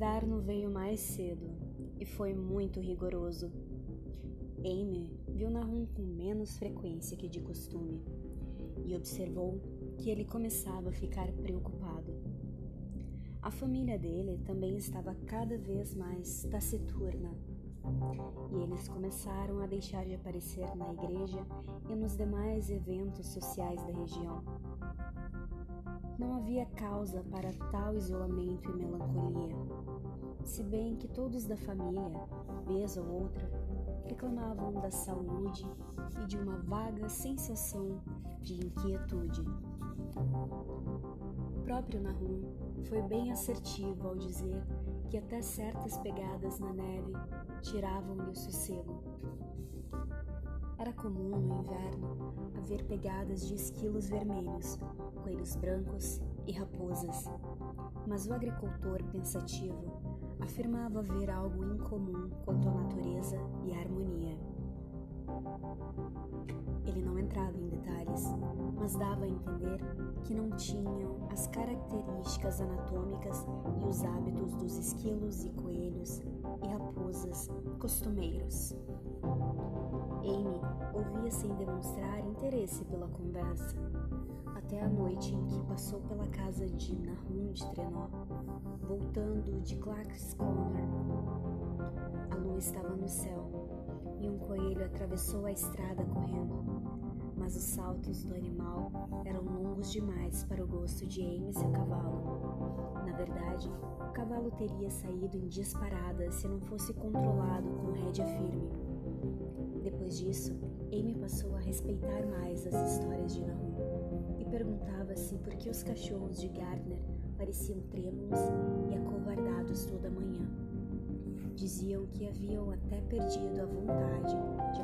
inverno veio mais cedo e foi muito rigoroso. Amy viu Nahum com menos frequência que de costume e observou que ele começava a ficar preocupado. A família dele também estava cada vez mais taciturna e eles começaram a deixar de aparecer na igreja e nos demais eventos sociais da região. Não havia causa para tal isolamento e melancolia, se bem que todos da família, vez ou outra, reclamavam da saúde e de uma vaga sensação de inquietude. O próprio Nahum foi bem assertivo ao dizer que até certas pegadas na neve tiravam-lhe o sossego. Era comum no inverno haver pegadas de esquilos vermelhos, coelhos brancos e raposas, mas o agricultor pensativo afirmava ver algo incomum quanto à natureza e à harmonia. Ele não entrava em detalhes, mas dava a entender que não tinham as características anatômicas e os hábitos dos esquilos e coelhos e raposas costumeiros. Amy ouvia sem demonstrar interesse pela conversa, até a noite em que passou pela casa de Nahum de Trenó, voltando de Clark's Corner. A lua estava no céu e um coelho atravessou a estrada correndo, mas os saltos do animal eram longos demais para o gosto de Amy e seu cavalo. Na verdade, o cavalo teria saído em disparada se não fosse controlado com rédea firme. Depois disso, Amy passou a respeitar mais as histórias de Nahum perguntava-se por que os cachorros de Gardner pareciam trêmulos e acovardados toda manhã. Diziam que haviam até perdido a vontade de